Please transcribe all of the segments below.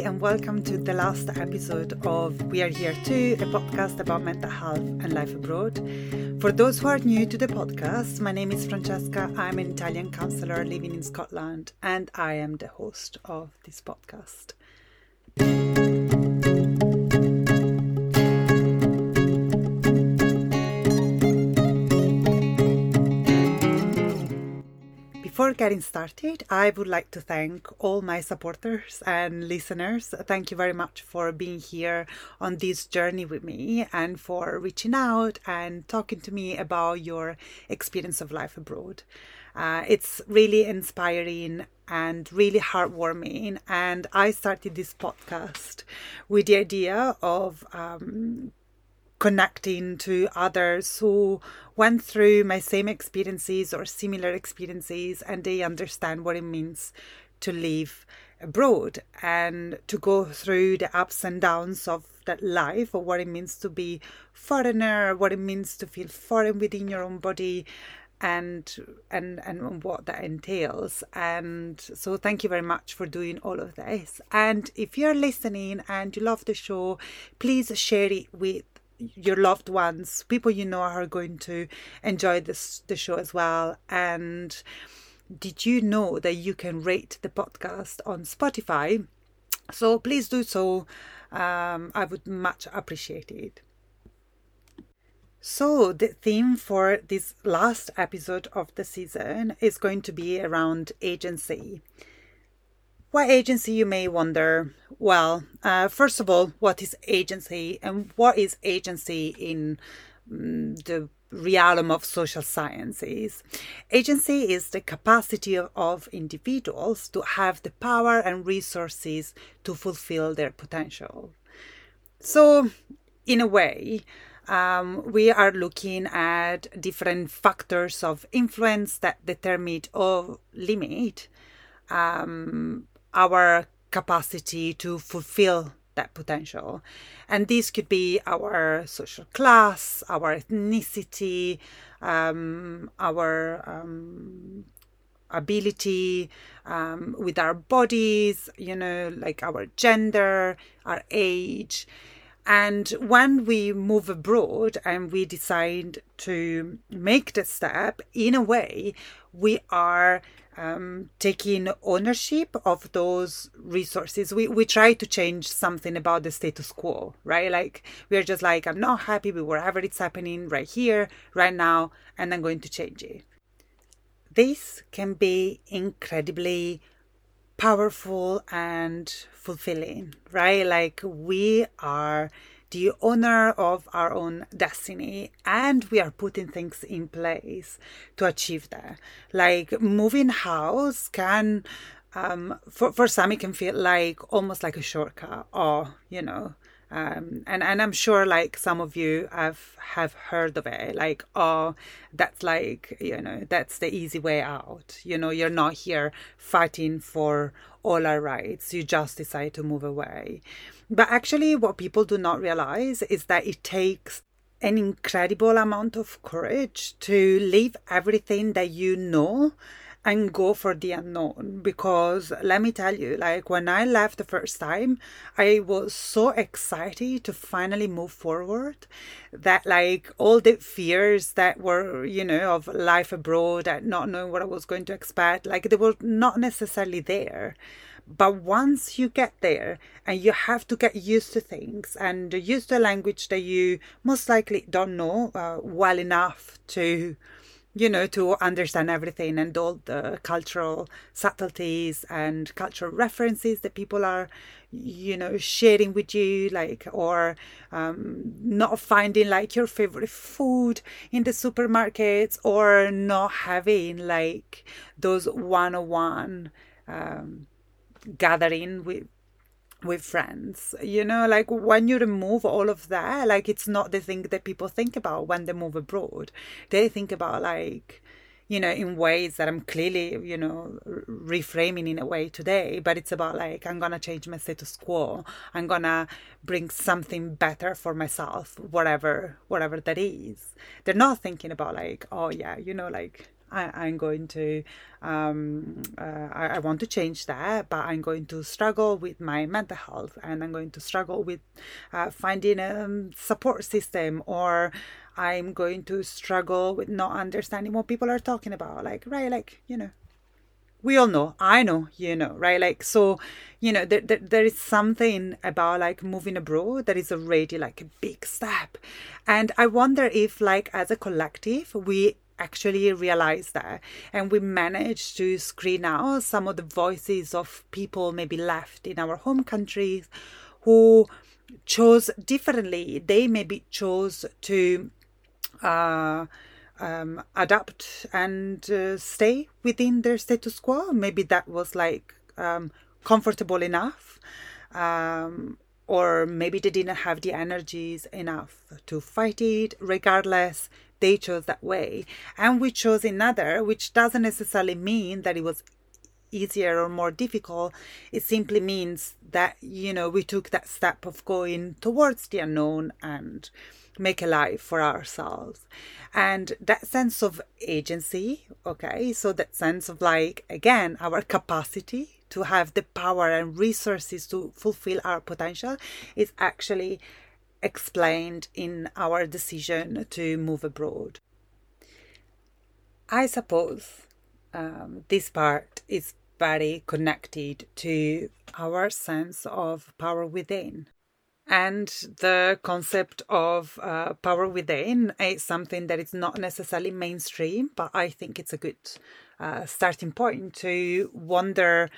and welcome to the last episode of We Are Here Too, a podcast about mental health and life abroad. For those who are new to the podcast, my name is Francesca. I'm an Italian counselor living in Scotland, and I am the host of this podcast. Before getting started, I would like to thank all my supporters and listeners. Thank you very much for being here on this journey with me and for reaching out and talking to me about your experience of life abroad. Uh, it's really inspiring and really heartwarming. And I started this podcast with the idea of um, connecting to others who went through my same experiences or similar experiences and they understand what it means to live abroad and to go through the ups and downs of that life or what it means to be foreigner what it means to feel foreign within your own body and and and what that entails. And so thank you very much for doing all of this. And if you're listening and you love the show please share it with your loved ones, people you know are going to enjoy this the show as well. And did you know that you can rate the podcast on Spotify? So please do so. Um, I would much appreciate it. So, the theme for this last episode of the season is going to be around agency. What agency, you may wonder? Well, uh, first of all, what is agency and what is agency in um, the realm of social sciences? Agency is the capacity of, of individuals to have the power and resources to fulfill their potential. So, in a way, um, we are looking at different factors of influence that determine or limit um, our capacity to fulfill that potential. And this could be our social class, our ethnicity, um, our um, ability um, with our bodies, you know, like our gender, our age. And when we move abroad and we decide to make the step, in a way, we are um, taking ownership of those resources. We we try to change something about the status quo, right? Like we're just like, I'm not happy with whatever it's happening right here, right now, and I'm going to change it. This can be incredibly powerful and fulfilling, right? Like we are the owner of our own destiny and we are putting things in place to achieve that. Like moving house can um, for, for some it can feel like almost like a shortcut or you know um, and and I'm sure like some of you have have heard of it like oh that's like you know that's the easy way out. You know you're not here fighting for all our rights. You just decide to move away but actually what people do not realize is that it takes an incredible amount of courage to leave everything that you know and go for the unknown. Because let me tell you like when i left the first time i was so excited to finally move forward that like all the fears that were you know of life abroad and not knowing what i was going to expect like they were not necessarily there but once you get there and you have to get used to things and use the language that you most likely don't know uh, well enough to you know, to understand everything and all the cultural subtleties and cultural references that people are, you know, sharing with you, like, or um, not finding like your favorite food in the supermarkets, or not having like those one on one gathering with with friends you know like when you remove all of that like it's not the thing that people think about when they move abroad. They think about like you know in ways that i'm clearly you know reframing in a way today but it's about like i'm gonna change my status quo. I'm gonna bring something better for myself whatever whatever that is. They're not thinking about like oh yeah you know like I, am going to, um, uh, I, I, want to change that, but I'm going to struggle with my mental health and I'm going to struggle with uh, finding a support system or I'm going to struggle with not understanding what people are talking about. Like, right, like, you know, we all know i know you know right like so you know there, there, there is something about like moving abroad that is already like a big step and i wonder if like as a collective we actually realize that and we manage to screen out some of the voices of people maybe left in our home countries who chose differently they maybe chose to uh um, adapt and uh, stay within their status quo. Maybe that was like um, comfortable enough, um, or maybe they didn't have the energies enough to fight it. Regardless, they chose that way, and we chose another, which doesn't necessarily mean that it was easier or more difficult. It simply means that you know we took that step of going towards the unknown and make a life for ourselves. And that sense of agency, okay, so that sense of like, again, our capacity to have the power and resources to fulfill our potential is actually explained in our decision to move abroad. I suppose um, this part is very connected to our sense of power within. And the concept of uh, power within is something that is not necessarily mainstream, but I think it's a good uh, starting point to wonder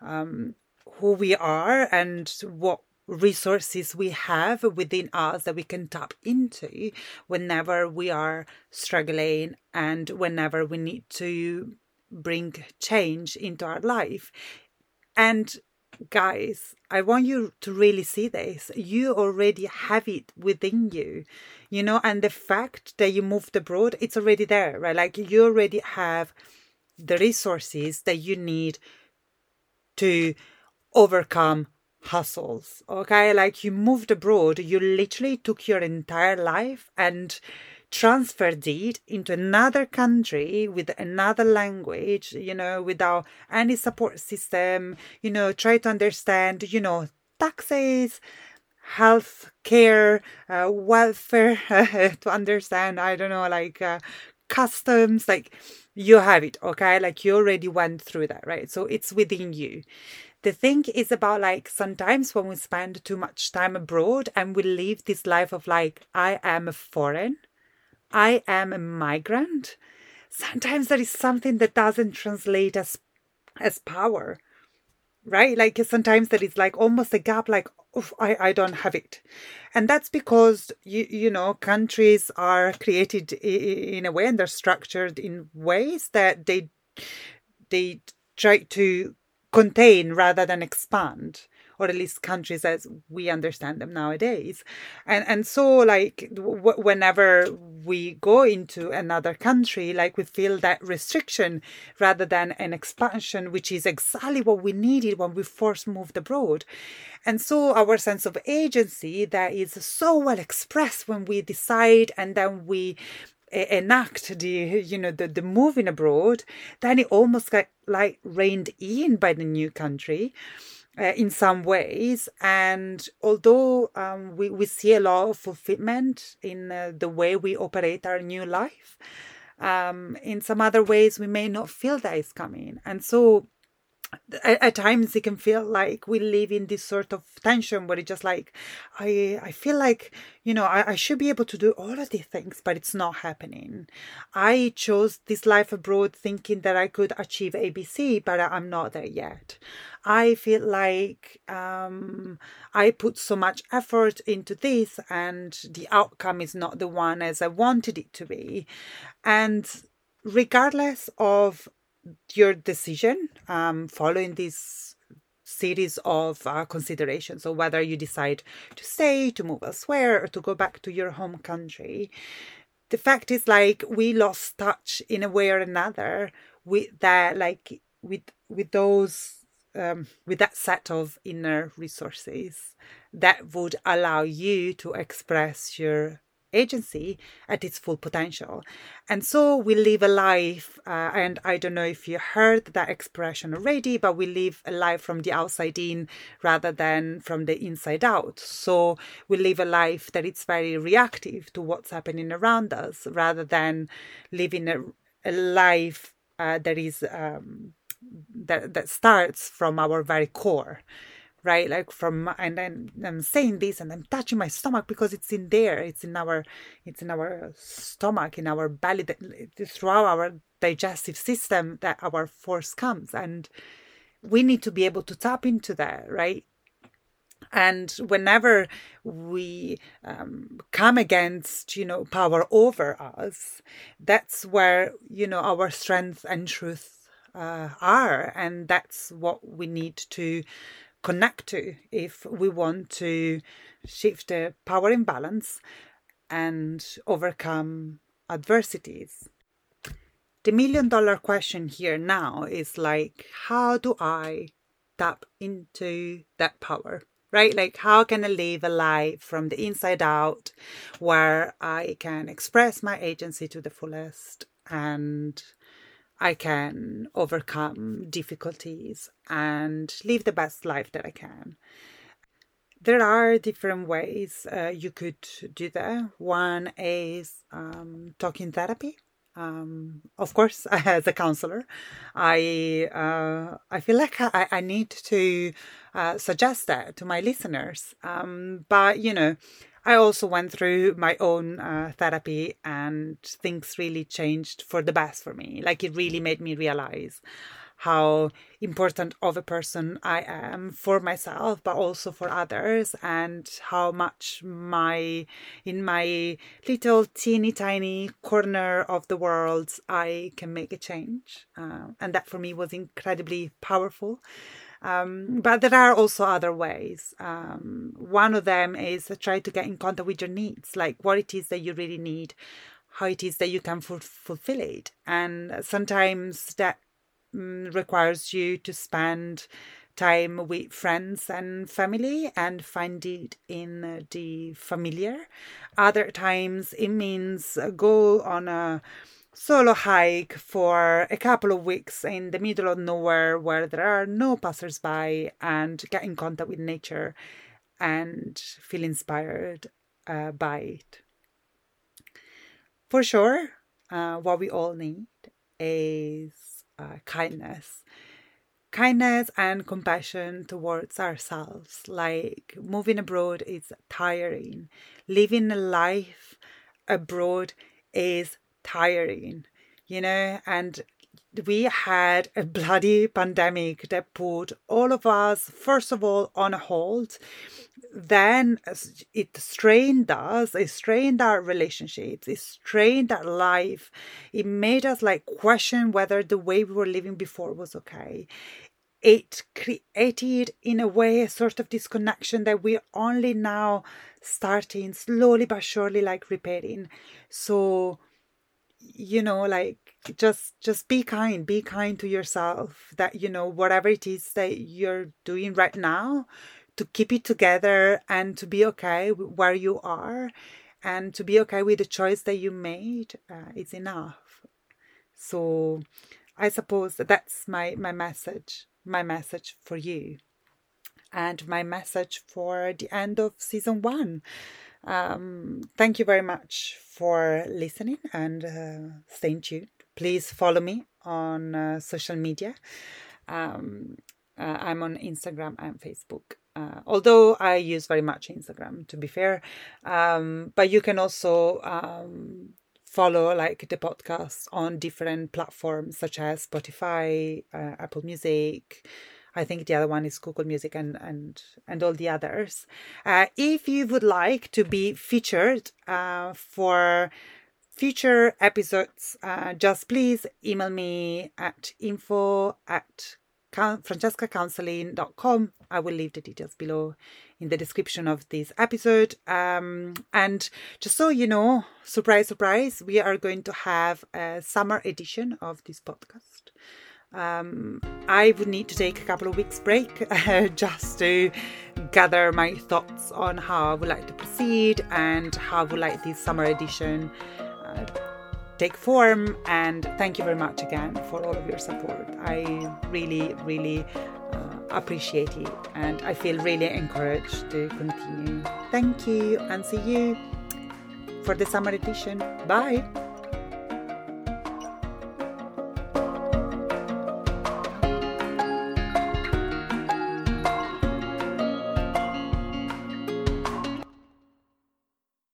um, who we are and what resources we have within us that we can tap into whenever we are struggling and whenever we need to bring change into our life. And guys, I want you to really see this. You already have it within you, you know, and the fact that you moved abroad, it's already there, right? Like you already have the resources that you need to overcome hustles. Okay. Like you moved abroad, you literally took your entire life and transferred it into another country with another language, you know, without any support system, you know, try to understand, you know, taxes, health care, uh, welfare, to understand, I don't know, like uh, customs, like you have it, okay? Like you already went through that, right? So it's within you. The thing is about like sometimes when we spend too much time abroad and we live this life of like, I am a foreign I am a migrant, sometimes there is something that doesn't translate as as power right? Like sometimes there is like almost a gap like I, I don't have it. And that's because you you know countries are created in a way and they're structured in ways that they they try to contain rather than expand or at least countries as we understand them nowadays. And and so like w- whenever we go into another country, like we feel that restriction rather than an expansion, which is exactly what we needed when we first moved abroad. And so our sense of agency that is so well expressed when we decide and then we enact the you know the, the moving abroad then it almost got like reined in by the new country uh, in some ways. And although um, we, we see a lot of fulfillment in uh, the way we operate our new life, um, in some other ways we may not feel that is coming. And so at, times it can feel like we live in this sort of tension where it's just like i i feel like you know I, I should be able to do all of these things but it's not happening. I chose this life abroad thinking that i could achieve abc but i'm not there yet. I feel like um i put so much effort into this and the outcome is not the one as i wanted it to be. And regardless of your decision um, following this series of uh, considerations. So whether you decide to stay to move elsewhere or to go back to your home country. The fact is like we lost touch in a way or another with that like with with those um, with that set of inner resources that would allow you to express your agency at its full potential. And so we live a life, uh, and I don't know if you heard that expression already, but we live a life from the outside in rather than from the inside out. So we live a life that it's very reactive to what's happening around us rather than living a, a life uh, that is um, that that starts from our very core right? Like from and then i'm saying this and i'm touching my stomach because it's in there. It's in our it's in our stomach in our belly throughout our digestive system that our force comes. And we need to be able to tap into that right? And whenever we um, come against you know power over us that's where you know our strength and truth uh, are. And that's what we need to connect to if we want to shift the power imbalance and overcome adversities. The million dollar question here now is like, how do I tap into that power? Right? Like, how can I live a life from the inside out where I can express my agency to the fullest and I can overcome difficulties and live the best life that I can. There are different ways uh, you could do that. One is um, talking therapy. Um, of course, as a counselor, I uh, I feel like I, I need to uh, suggest that to my listeners. Um, but you know, I also went through my own uh, therapy and things really changed for the best for me. Like it really made me realize how important of a person I am for myself, but also for others, and how much my in my little teeny tiny corner of the world I can make a change, uh, and that for me was incredibly powerful. Um, but there are also other ways. Um, one of them is try to get in contact with your needs, like what it is that you really need, how it is that you can f- fulfill it. And sometimes that um, requires you to spend time with friends and family and find it in the familiar. Other times it means go on a solo hike for a couple of weeks in the middle of nowhere where there are no passersby and get in contact with nature and feel inspired uh, by it. For sure, uh, what we all need is uh, kindness. Kindness and compassion towards ourselves. Like moving abroad is tiring. Living a life abroad is tiring, you know, and we had a bloody pandemic that put all of us, first of all, on hold. Then it strained us, it strained our relationships, it strained our life. It made us like question whether the way we were living before was okay. It created, in a way, a sort of disconnection that we're only now starting slowly but surely like repairing. So, you know like just just be kind be kind to yourself that you know whatever it is that you're doing right now to keep it together and to be okay where you are and to be okay with the choice that you made uh, is enough. So i suppose that that's my my message my message for you and my message for the end of season one um, thank you very much for listening and uh, staying tuned. Please follow me on uh, social media. Um, uh, I'm on Instagram and Facebook. Uh, although I use very much Instagram, to be fair, um, but you can also um, follow like the podcast on different platforms such as Spotify, uh, Apple Music, I think the other one is Google Music and and and all the others. Uh, if you would like to be featured uh, for future episodes, uh, just please email me at info at francescacounselling.com. I will leave the details below in the description of this episode. Um, and just so you know, surprise, surprise, we are going to have a summer edition of this podcast. Um, I would need to take a couple of weeks break just to gather my thoughts on how I would like to proceed and how I would like this summer edition uh, take form. And thank you very much again for all of your support. I really, really uh, appreciate it and I feel really encouraged to continue. Thank you and see you for the summer edition. Bye.